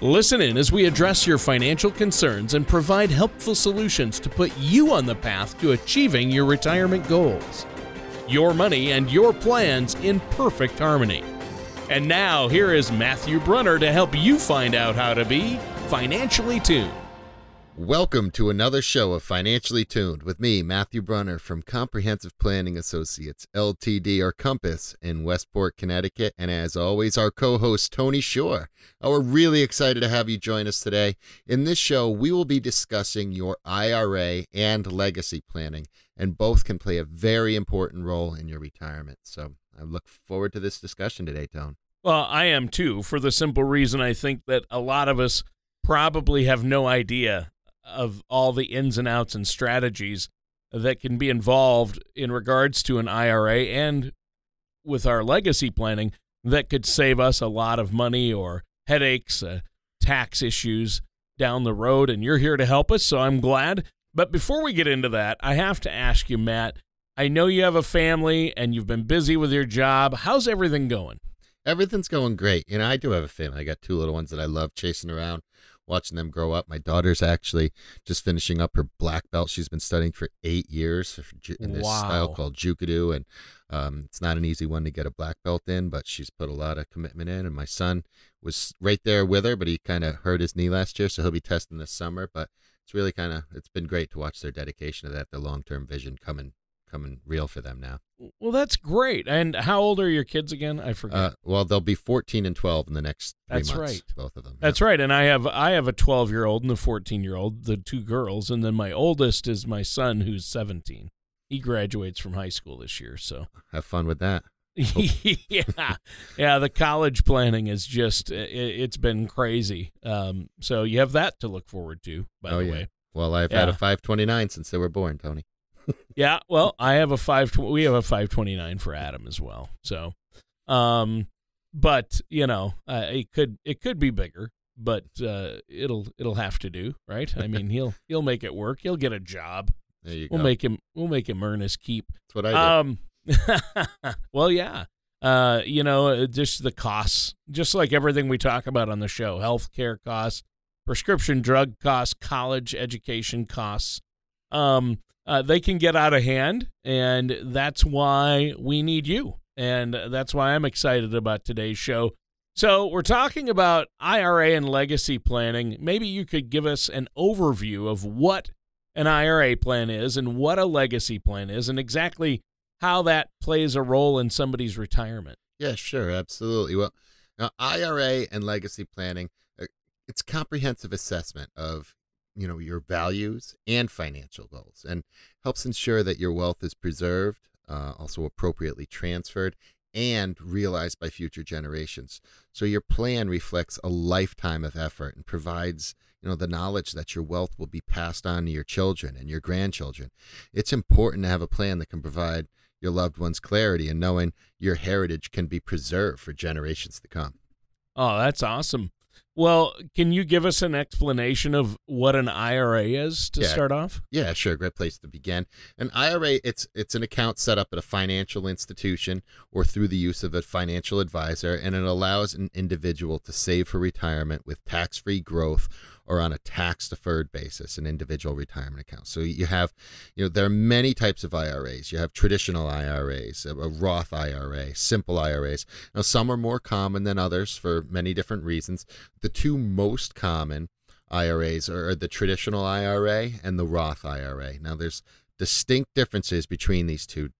Listen in as we address your financial concerns and provide helpful solutions to put you on the path to achieving your retirement goals. Your money and your plans in perfect harmony. And now, here is Matthew Brunner to help you find out how to be financially tuned. Welcome to another show of Financially Tuned with me, Matthew Brunner from Comprehensive Planning Associates, LTD or Compass in Westport, Connecticut. And as always, our co host, Tony Shore. Oh, we're really excited to have you join us today. In this show, we will be discussing your IRA and legacy planning, and both can play a very important role in your retirement. So I look forward to this discussion today, Tone. Well, I am too, for the simple reason I think that a lot of us probably have no idea of all the ins and outs and strategies that can be involved in regards to an IRA and with our legacy planning that could save us a lot of money or headaches, uh, tax issues down the road. And you're here to help us, so I'm glad. But before we get into that, I have to ask you, Matt. I know you have a family and you've been busy with your job. How's everything going? Everything's going great. You know, I do have a family. I got two little ones that I love chasing around watching them grow up. My daughter's actually just finishing up her black belt. She's been studying for eight years in this wow. style called Jukudu, and um, it's not an easy one to get a black belt in, but she's put a lot of commitment in. And my son was right there with her, but he kind of hurt his knee last year, so he'll be testing this summer. But it's really kind of it's been great to watch their dedication to that, their long term vision coming coming real for them now. Well, that's great. And how old are your kids again? I forget. Uh, well, they'll be 14 and 12 in the next That's months, right. both of them. That's right. And I have I have a 12 year old and a 14 year old, the two girls, and then my oldest is my son who's 17. He graduates from high school this year, so have fun with that. yeah, yeah. The college planning is just it, has been crazy. Um, so you have that to look forward to. By oh, the yeah. way, well, I've yeah. had a 529 since they were born, Tony yeah, well, I have a five. We have a five twenty nine for Adam as well. So, um, but you know, uh, it could it could be bigger, but uh, it'll it'll have to do, right? I mean, he'll he'll make it work. He'll get a job. There you we'll go. make him we'll make him earn his keep. That's what I do. Um, well, yeah. Uh, you know, uh, just the costs, just like everything we talk about on the show, healthcare costs, prescription drug costs, college education costs. Um, uh, they can get out of hand, and that's why we need you. And that's why I'm excited about today's show. So, we're talking about IRA and legacy planning. Maybe you could give us an overview of what an IRA plan is and what a legacy plan is, and exactly how that plays a role in somebody's retirement. Yeah, sure, absolutely. Well, now, IRA and legacy planning, uh, it's comprehensive assessment of you know your values and financial goals and helps ensure that your wealth is preserved uh, also appropriately transferred and realized by future generations. So your plan reflects a lifetime of effort and provides you know the knowledge that your wealth will be passed on to your children and your grandchildren. It's important to have a plan that can provide your loved ones clarity and knowing your heritage can be preserved for generations to come. Oh that's awesome well, can you give us an explanation of what an IRA is to yeah. start off? Yeah, sure. Great place to begin. An IRA it's it's an account set up at a financial institution or through the use of a financial advisor, and it allows an individual to save for retirement with tax-free growth or on a tax deferred basis, an individual retirement account. So you have, you know, there are many types of IRAs. You have traditional IRAs, a, Roth IRA, simple IRAs. Now, some are more common than others for many different reasons. The two most common IRAs are the traditional IRA and the Roth IRA. Now, there's distinct differences between these two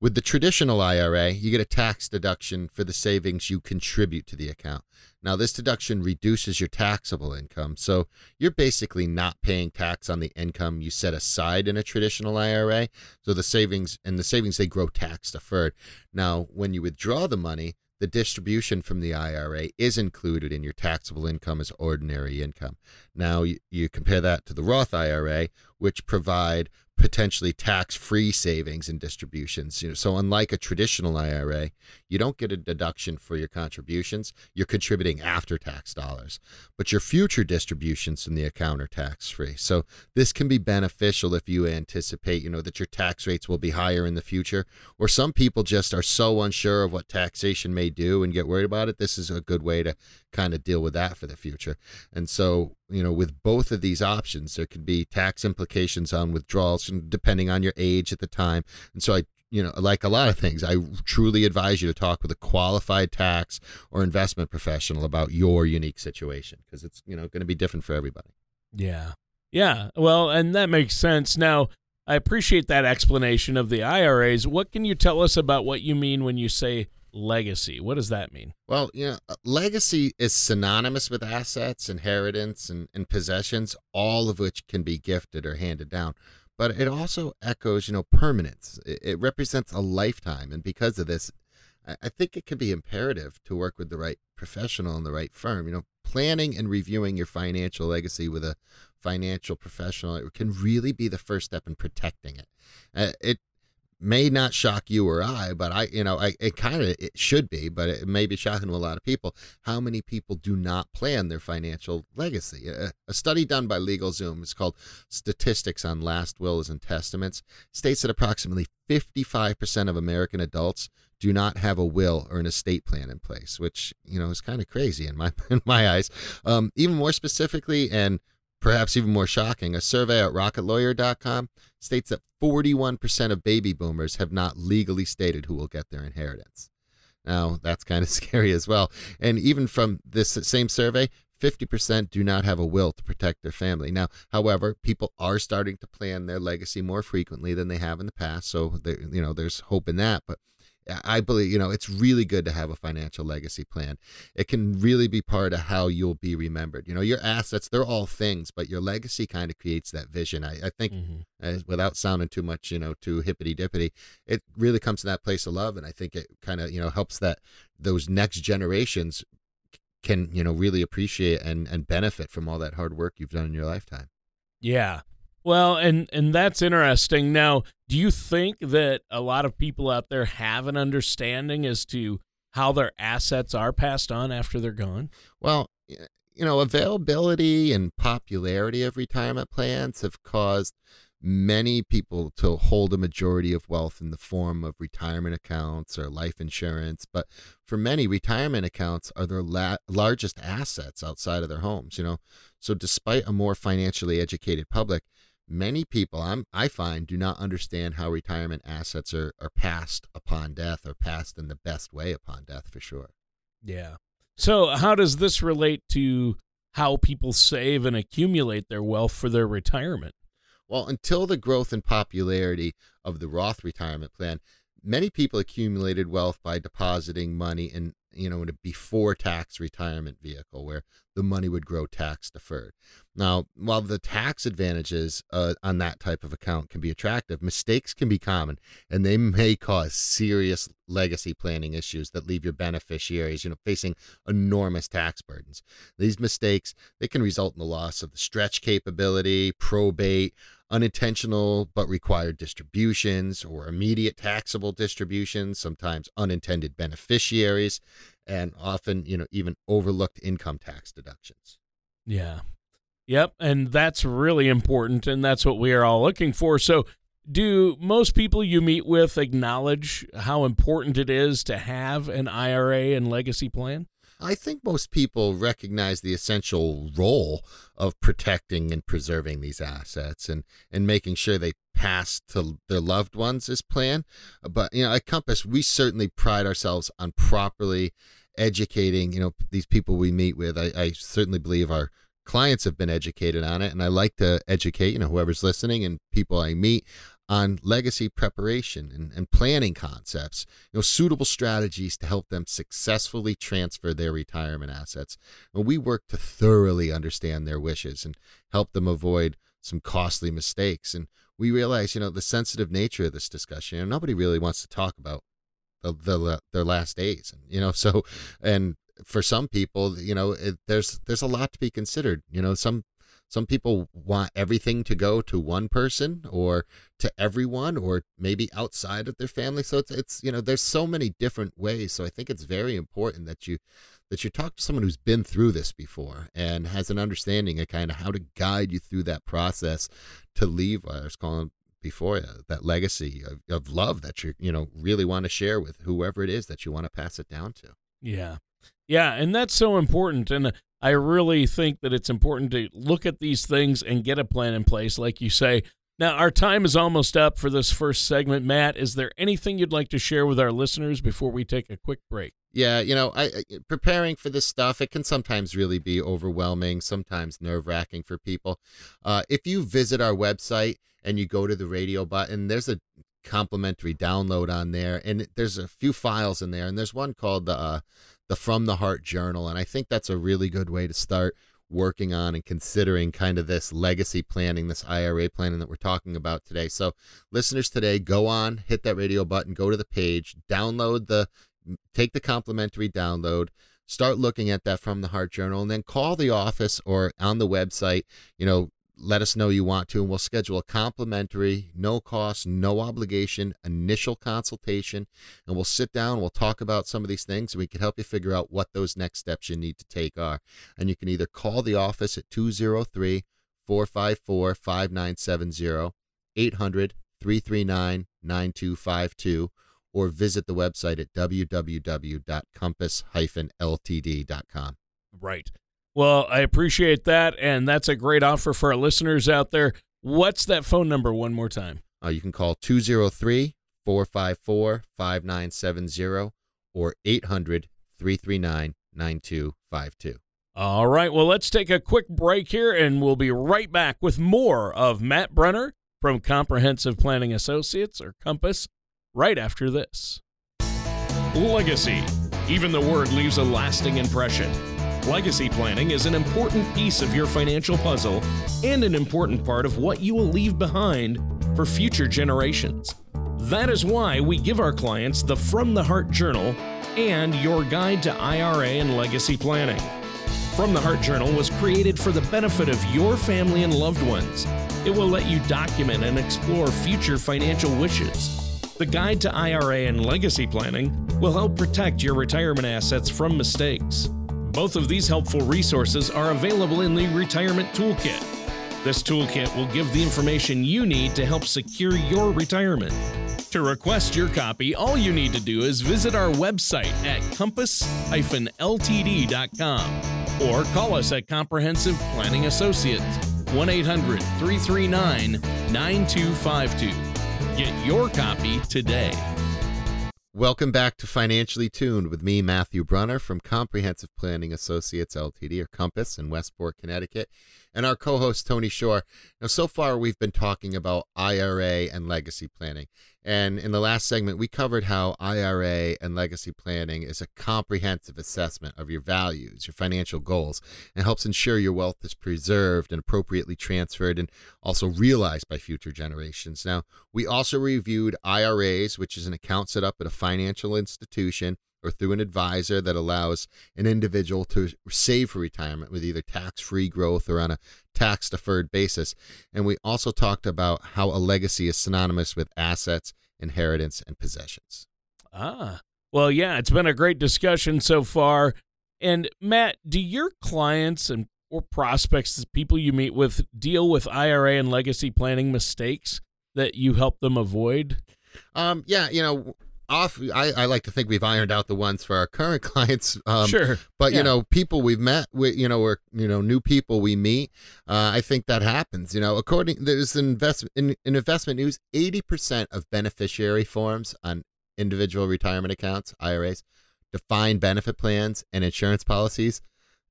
with the traditional IRA, you get a tax deduction for the savings you contribute to the account. Now, this deduction reduces your taxable income, so you're basically not paying tax on the income you set aside in a traditional IRA. So the savings and the savings they grow tax deferred. Now, when you withdraw the money, the distribution from the IRA is included in your taxable income as ordinary income. Now, you, you compare that to the Roth IRA, which provide potentially tax-free savings and distributions. You know, so unlike a traditional IRA, you don't get a deduction for your contributions. You're contributing after tax dollars, but your future distributions from the account are tax-free. So this can be beneficial if you anticipate, you know, that your tax rates will be higher in the future, or some people just are so unsure of what taxation may do and get worried about it. This is a good way to kind of deal with that for the future. And so, you know, with both of these options, there could be tax implications on withdrawals depending on your age at the time. And so I you know, like a lot of things, I truly advise you to talk with a qualified tax or investment professional about your unique situation because it's, you know, going to be different for everybody. Yeah. Yeah. Well, and that makes sense. Now, I appreciate that explanation of the IRAs. What can you tell us about what you mean when you say legacy. What does that mean? Well, you know, uh, legacy is synonymous with assets, inheritance, and, and possessions, all of which can be gifted or handed down. But it also echoes, you know, permanence. It, it represents a lifetime. And because of this, I, I think it can be imperative to work with the right professional and the right firm. You know, planning and reviewing your financial legacy with a financial professional it can really be the first step in protecting it. Uh, it may not shock you or I, but I, you know, I, it kind of it should be, but it may be shocking to a lot of people. How many people do not plan their financial legacy? A, a study done by LegalZoom, is called Statistics on Last Wills and Testaments, states that approximately 55% of American adults do not have a will or an estate plan in place, which you know is kind of crazy in my in my eyes. Um, even more specifically, and Perhaps even more shocking, a survey at rocketlawyer.com states that 41% of baby boomers have not legally stated who will get their inheritance. Now, that's kind of scary as well. And even from this same survey, 50% do not have a will to protect their family. Now, however, people are starting to plan their legacy more frequently than they have in the past, so there, you know, there's hope in that, but I believe, you know, it's really good to have a financial legacy plan. It can really be part of how you'll be remembered. You know, your assets, they're all things, but your legacy kind of creates that vision. I, I think, mm-hmm. uh, without sounding too much, you know, too hippity dippity, it really comes to that place of love. And I think it kind of, you know, helps that those next generations can, you know, really appreciate and, and benefit from all that hard work you've done in your lifetime. Yeah. Well, and and that's interesting. Now, do you think that a lot of people out there have an understanding as to how their assets are passed on after they're gone? Well, you know, availability and popularity of retirement plans have caused many people to hold a majority of wealth in the form of retirement accounts or life insurance. But for many, retirement accounts are their la- largest assets outside of their homes, you know. So despite a more financially educated public, many people I'm, i find do not understand how retirement assets are, are passed upon death or passed in the best way upon death for sure. Yeah. So how does this relate to how people save and accumulate their wealth for their retirement? Well until the growth and popularity of the roth retirement plan many people accumulated wealth by depositing money in you know, in a before tax retirement vehicle where the money would grow tax deferred. Now, while the tax advantages uh, on that type of account can be attractive, mistakes can be common and they may cause serious legacy planning issues that leave your beneficiaries, you know, facing enormous tax burdens. These mistakes, they can result in the loss of the stretch capability, probate, unintentional but required distributions or immediate taxable distributions, sometimes unintended beneficiaries, and often, you know, even overlooked income tax deductions. Yeah. Yep, and that's really important and that's what we are all looking for. So, do most people you meet with acknowledge how important it is to have an IRA and legacy plan? I think most people recognize the essential role of protecting and preserving these assets and, and making sure they pass to their loved ones as planned. But, you know, at Compass, we certainly pride ourselves on properly educating, you know, these people we meet with. I, I certainly believe our clients have been educated on it and i like to educate you know whoever's listening and people i meet on legacy preparation and, and planning concepts, you know, suitable strategies to help them successfully transfer their retirement assets. And we work to thoroughly understand their wishes and help them avoid some costly mistakes. And we realize, you know, the sensitive nature of this discussion. You know, nobody really wants to talk about the, the their last days, and you know, so and for some people, you know, it, there's there's a lot to be considered. You know, some some people want everything to go to one person or to everyone or maybe outside of their family. So it's it's you know, there's so many different ways. So I think it's very important that you that you talk to someone who's been through this before and has an understanding of kind of how to guide you through that process to leave I was calling before you, that legacy of, of love that you you know really want to share with whoever it is that you want to pass it down to. Yeah. Yeah, and that's so important. And uh, I really think that it's important to look at these things and get a plan in place, like you say. Now, our time is almost up for this first segment. Matt, is there anything you'd like to share with our listeners before we take a quick break? Yeah, you know, I, preparing for this stuff, it can sometimes really be overwhelming, sometimes nerve wracking for people. Uh, if you visit our website and you go to the radio button, there's a complimentary download on there, and there's a few files in there, and there's one called the uh, the From the Heart Journal. And I think that's a really good way to start working on and considering kind of this legacy planning, this IRA planning that we're talking about today. So, listeners today, go on, hit that radio button, go to the page, download the, take the complimentary download, start looking at that from the Heart Journal, and then call the office or on the website, you know, let us know you want to, and we'll schedule a complimentary, no cost, no obligation initial consultation. And we'll sit down, we'll talk about some of these things, and we can help you figure out what those next steps you need to take are. And you can either call the office at 203 454 5970, 800 339 9252, or visit the website at www.compass-ltd.com. Right. Well, I appreciate that, and that's a great offer for our listeners out there. What's that phone number one more time? Uh, you can call 203 454 5970 or 800 339 9252. All right, well, let's take a quick break here, and we'll be right back with more of Matt Brunner from Comprehensive Planning Associates, or Compass, right after this. Legacy. Even the word leaves a lasting impression. Legacy planning is an important piece of your financial puzzle and an important part of what you will leave behind for future generations. That is why we give our clients the From the Heart Journal and your guide to IRA and legacy planning. From the Heart Journal was created for the benefit of your family and loved ones. It will let you document and explore future financial wishes. The Guide to IRA and Legacy Planning will help protect your retirement assets from mistakes. Both of these helpful resources are available in the Retirement Toolkit. This toolkit will give the information you need to help secure your retirement. To request your copy, all you need to do is visit our website at compass-ltd.com or call us at Comprehensive Planning Associates 1 800 339 9252. Get your copy today. Welcome back to Financially Tuned with me, Matthew Brunner from Comprehensive Planning Associates LTD or Compass in Westport, Connecticut, and our co host, Tony Shore. Now, so far, we've been talking about IRA and legacy planning. And in the last segment, we covered how IRA and legacy planning is a comprehensive assessment of your values, your financial goals, and helps ensure your wealth is preserved and appropriately transferred and also realized by future generations. Now, we also reviewed IRAs, which is an account set up at a financial institution or through an advisor that allows an individual to save for retirement with either tax free growth or on a tax deferred basis. And we also talked about how a legacy is synonymous with assets, inheritance, and possessions. Ah, well, yeah, it's been a great discussion so far. And Matt, do your clients and or prospects, people you meet with, deal with IRA and legacy planning mistakes that you help them avoid? Um, yeah, you know, off I, I like to think we've ironed out the ones for our current clients um, sure. but yeah. you know people we've met we, you know or you know new people we meet uh, i think that happens you know according there's an investment in, in investment news 80% of beneficiary forms on individual retirement accounts iras defined benefit plans and insurance policies.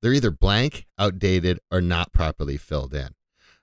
They're either blank outdated or not properly filled in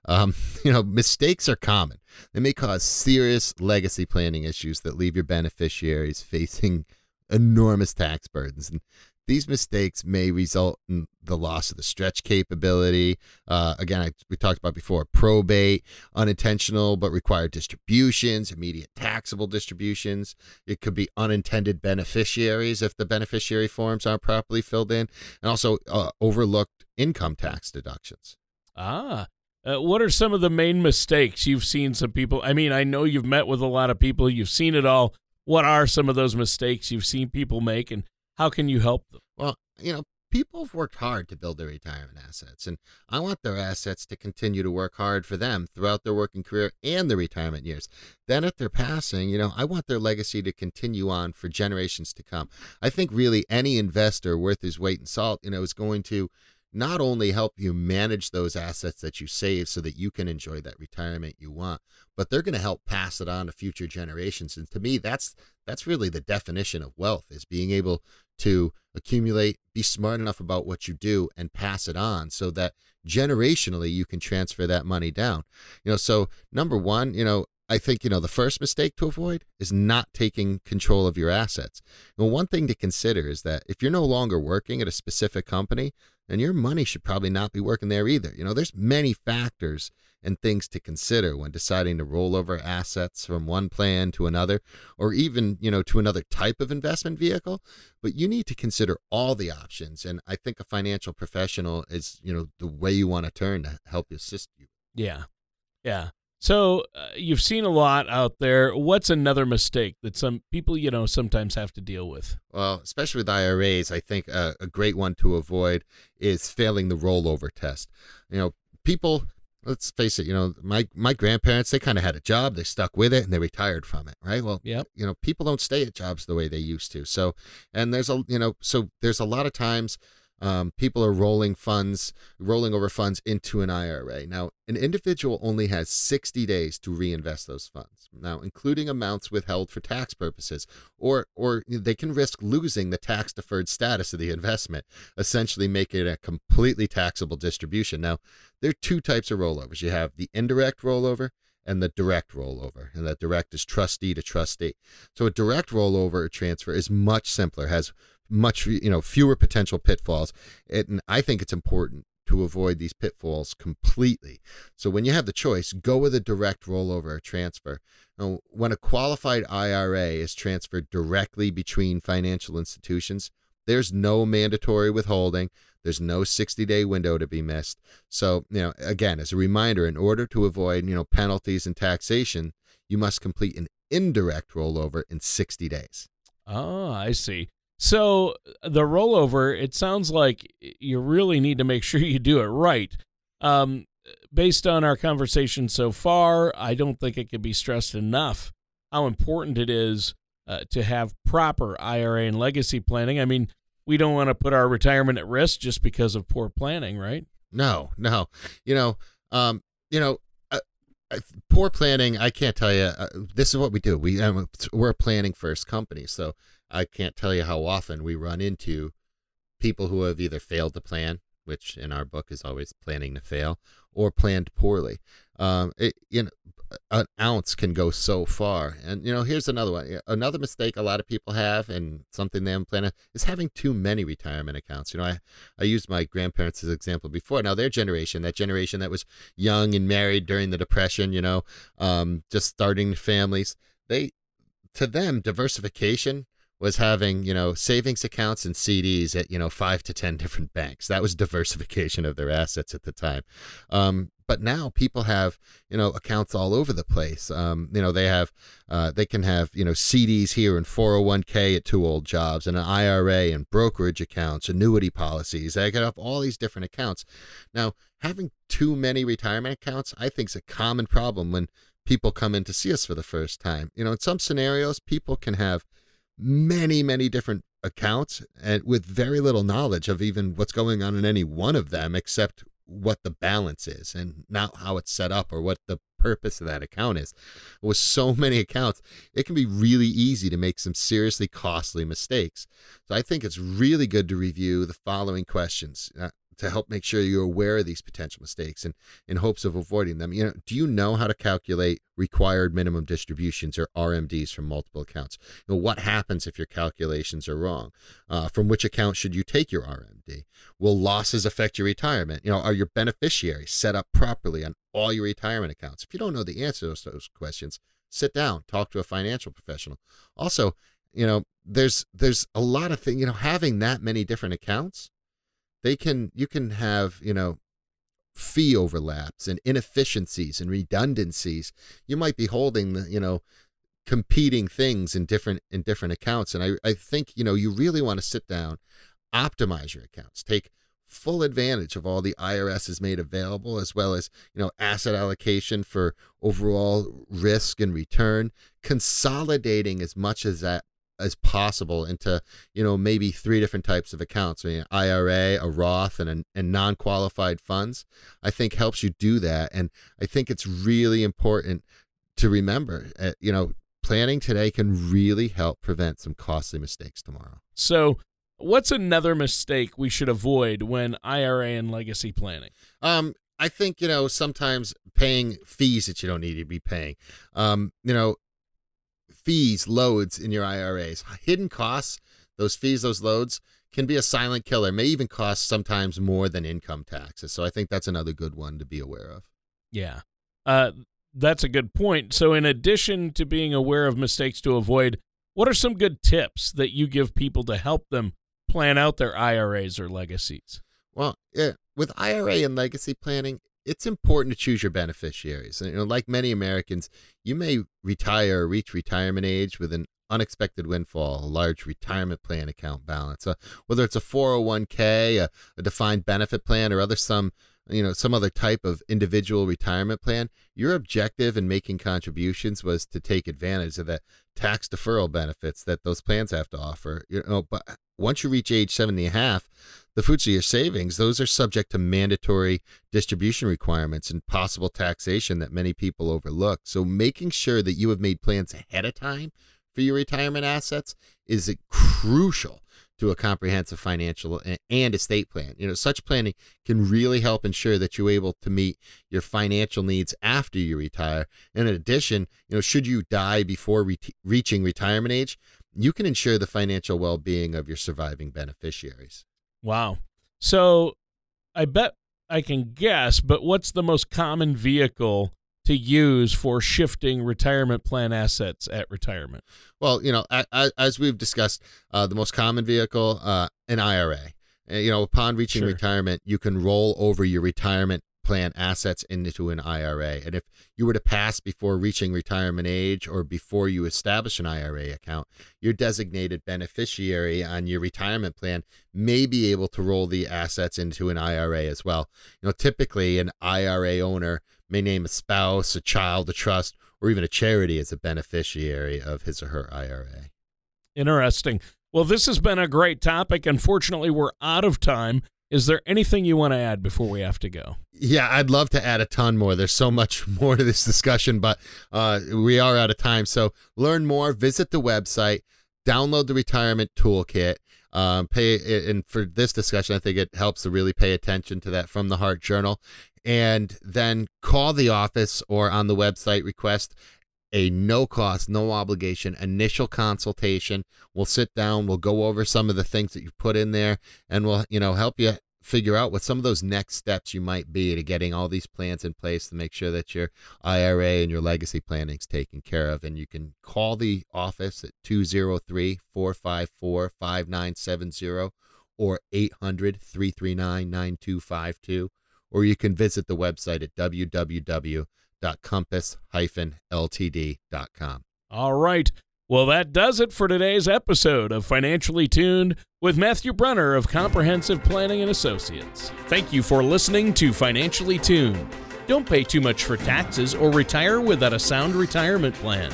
um, you know, mistakes are common. They may cause serious legacy planning issues that leave your beneficiaries facing enormous tax burdens. And these mistakes may result in the loss of the stretch capability. Uh, again, I, we talked about before probate, unintentional but required distributions, immediate taxable distributions. It could be unintended beneficiaries if the beneficiary forms aren't properly filled in, and also uh, overlooked income tax deductions. Ah, uh, what are some of the main mistakes you've seen some people? I mean, I know you've met with a lot of people, you've seen it all. What are some of those mistakes you've seen people make, and how can you help them? Well, you know, people have worked hard to build their retirement assets, and I want their assets to continue to work hard for them throughout their working career and their retirement years. Then, at their passing, you know, I want their legacy to continue on for generations to come. I think really any investor worth his weight in salt, you know, is going to not only help you manage those assets that you save so that you can enjoy that retirement you want, but they're going to help pass it on to future generations. And to me, that's that's really the definition of wealth is being able to accumulate, be smart enough about what you do and pass it on so that generationally you can transfer that money down. You know, so number 1, you know, I think, you know, the first mistake to avoid is not taking control of your assets. And one thing to consider is that if you're no longer working at a specific company, then your money should probably not be working there either. You know, there's many factors and things to consider when deciding to roll over assets from one plan to another or even, you know, to another type of investment vehicle, but you need to consider all the options and I think a financial professional is, you know, the way you want to turn to help assist you. Yeah. Yeah. So uh, you've seen a lot out there. What's another mistake that some people, you know, sometimes have to deal with? Well, especially with IRAs, I think a, a great one to avoid is failing the rollover test. You know, people let's face it, you know, my my grandparents they kind of had a job, they stuck with it, and they retired from it, right? Well, yep. you know, people don't stay at jobs the way they used to. So, and there's a you know, so there's a lot of times um, people are rolling funds, rolling over funds into an IRA. Now, an individual only has 60 days to reinvest those funds. Now, including amounts withheld for tax purposes, or or they can risk losing the tax deferred status of the investment, essentially making it a completely taxable distribution. Now, there are two types of rollovers. You have the indirect rollover and the direct rollover. And that direct is trustee to trustee. So a direct rollover or transfer is much simpler, has much you know fewer potential pitfalls and i think it's important to avoid these pitfalls completely. So when you have the choice go with a direct rollover or transfer. Now, when a qualified ira is transferred directly between financial institutions there's no mandatory withholding. There's no 60 day window to be missed. So you know again as a reminder in order to avoid you know penalties and taxation you must complete an indirect rollover in 60 days. Oh i see so the rollover, it sounds like you really need to make sure you do it right. Um, based on our conversation so far, I don't think it can be stressed enough how important it is uh, to have proper IRA and legacy planning. I mean, we don't want to put our retirement at risk just because of poor planning, right? No, no. You know, um, you know, uh, uh poor planning. I can't tell you. Uh, this is what we do. We um, we're a planning first company, so I can't tell you how often we run into people who have either failed to plan, which in our book is always planning to fail, or planned poorly. Um, it, you know, an ounce can go so far. And you know, here's another one. Another mistake a lot of people have, and something they haven't planned, is having too many retirement accounts. You know, I I used my grandparents as example before. Now their generation, that generation that was young and married during the depression, you know, um, just starting families, they to them diversification was having you know savings accounts and CDs at you know five to ten different banks. That was diversification of their assets at the time. Um, but now people have you know accounts all over the place. Um, you know they have uh, they can have you know CDs here and 401k at two old jobs and an IRA and brokerage accounts, annuity policies. They can have all these different accounts. Now having too many retirement accounts, I think, is a common problem when people come in to see us for the first time. You know, in some scenarios, people can have many, many different accounts and with very little knowledge of even what's going on in any one of them except what the balance is and not how it's set up or what the purpose of that account is. With so many accounts, it can be really easy to make some seriously costly mistakes. So I think it's really good to review the following questions. Uh, To help make sure you're aware of these potential mistakes and in hopes of avoiding them. You know, do you know how to calculate required minimum distributions or RMDs from multiple accounts? You know, what happens if your calculations are wrong? Uh, from which account should you take your RMD? Will losses affect your retirement? You know, are your beneficiaries set up properly on all your retirement accounts? If you don't know the answer to those questions, sit down, talk to a financial professional. Also, you know, there's there's a lot of things. You know, having that many different accounts, they can you can have you know fee overlaps and inefficiencies and redundancies. You might be holding the you know competing things in different in different accounts, and I I think you know you really want to sit down, optimize your accounts, take full advantage of all the IRS has made available, as well as you know asset allocation for overall risk and return, consolidating as much as that as possible into you know maybe three different types of accounts. I mean, ira a roth and, a, and non-qualified funds i think helps you do that. And i think it's really important to remember uh, you know planning today can really help prevent some costly mistakes tomorrow. So what's another mistake we should avoid when ira and legacy planning? Um I think you know sometimes paying fees that you don't need to be paying. Um, you know, fees loads in your IRAs. Hidden costs, those fees, those loads can be a silent killer, may even cost sometimes more than income taxes. So I think that's another good one to be aware of. Yeah. Uh, that's a good point. So, in addition to being aware of mistakes to avoid, what are some good tips that you give people to help them plan out their IRAs or legacies? Well, yeah, with IRA and legacy planning, it's important to choose your beneficiaries. And, you know, like many Americans, you may retire or reach retirement age with an unexpected windfall, a large retirement plan account balance, uh, whether it's a 401k, a, a defined benefit plan, or other some you know some other type of individual retirement plan your objective in making contributions was to take advantage of the tax deferral benefits that those plans have to offer you know but once you reach age 70 and a half the fruits of your savings, those are subject to mandatory distribution requirements and possible taxation that many people overlook. So, making sure that you have made plans ahead of time for your retirement assets is crucial to a comprehensive financial and estate plan. You know, such planning can really help ensure that you're able to meet your financial needs after you retire. In addition, you know, should you die before re- reaching retirement age, you can ensure the financial well-being of your surviving beneficiaries. Wow. So I bet I can guess, but what's the most common vehicle to use for shifting retirement plan assets at retirement? Well, you know, as we've discussed, uh, the most common vehicle, uh, an IRA. You know, upon reaching sure. retirement, you can roll over your retirement plan assets into an IRA. And if you were to pass before reaching retirement age or before you establish an IRA account, your designated beneficiary on your retirement plan may be able to roll the assets into an IRA as well. You know, typically an IRA owner may name a spouse, a child, a trust, or even a charity as a beneficiary of his or her IRA. Interesting. Well, this has been a great topic. Unfortunately, we're out of time. Is there anything you want to add before we have to go? Yeah, I'd love to add a ton more. There's so much more to this discussion, but uh, we are out of time. So learn more, visit the website, download the retirement toolkit. Um, pay and for this discussion, I think it helps to really pay attention to that from the Heart Journal, and then call the office or on the website request a no cost, no obligation initial consultation. We'll sit down, we'll go over some of the things that you put in there, and we'll, you know, help you figure out what some of those next steps you might be to getting all these plans in place to make sure that your IRA and your legacy planning is taken care of. And you can call the office at 203 454 5970 or 800 339 9252, or you can visit the website at www compass-ltd.com. All right. Well, that does it for today's episode of Financially Tuned with Matthew Brunner of Comprehensive Planning and Associates. Thank you for listening to Financially Tuned. Don't pay too much for taxes or retire without a sound retirement plan.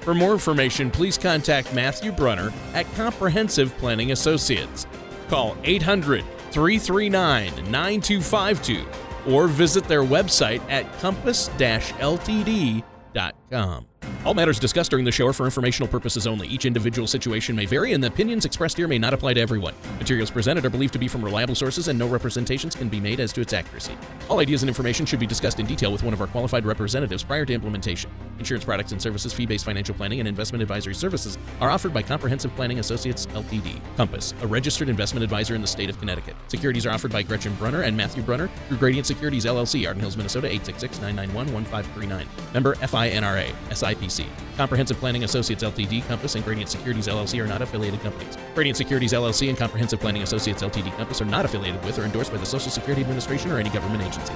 For more information, please contact Matthew Brunner at Comprehensive Planning Associates. Call 800 339 9252 or visit their website at compass-ltd.com. All matters discussed during the show are for informational purposes only. Each individual situation may vary, and the opinions expressed here may not apply to everyone. Materials presented are believed to be from reliable sources, and no representations can be made as to its accuracy. All ideas and information should be discussed in detail with one of our qualified representatives prior to implementation. Insurance products and services, fee based financial planning, and investment advisory services are offered by Comprehensive Planning Associates Ltd. Compass, a registered investment advisor in the state of Connecticut. Securities are offered by Gretchen Brunner and Matthew Brunner through Gradient Securities LLC, Arden Hills, Minnesota 866 991 1539. Member FINRA, SIPC. Comprehensive Planning Associates Ltd., Compass, and Gradient Securities LLC are not affiliated companies. Gradient Securities LLC and Comprehensive Planning Associates Ltd. Compass are not affiliated with or endorsed by the Social Security Administration or any government agency.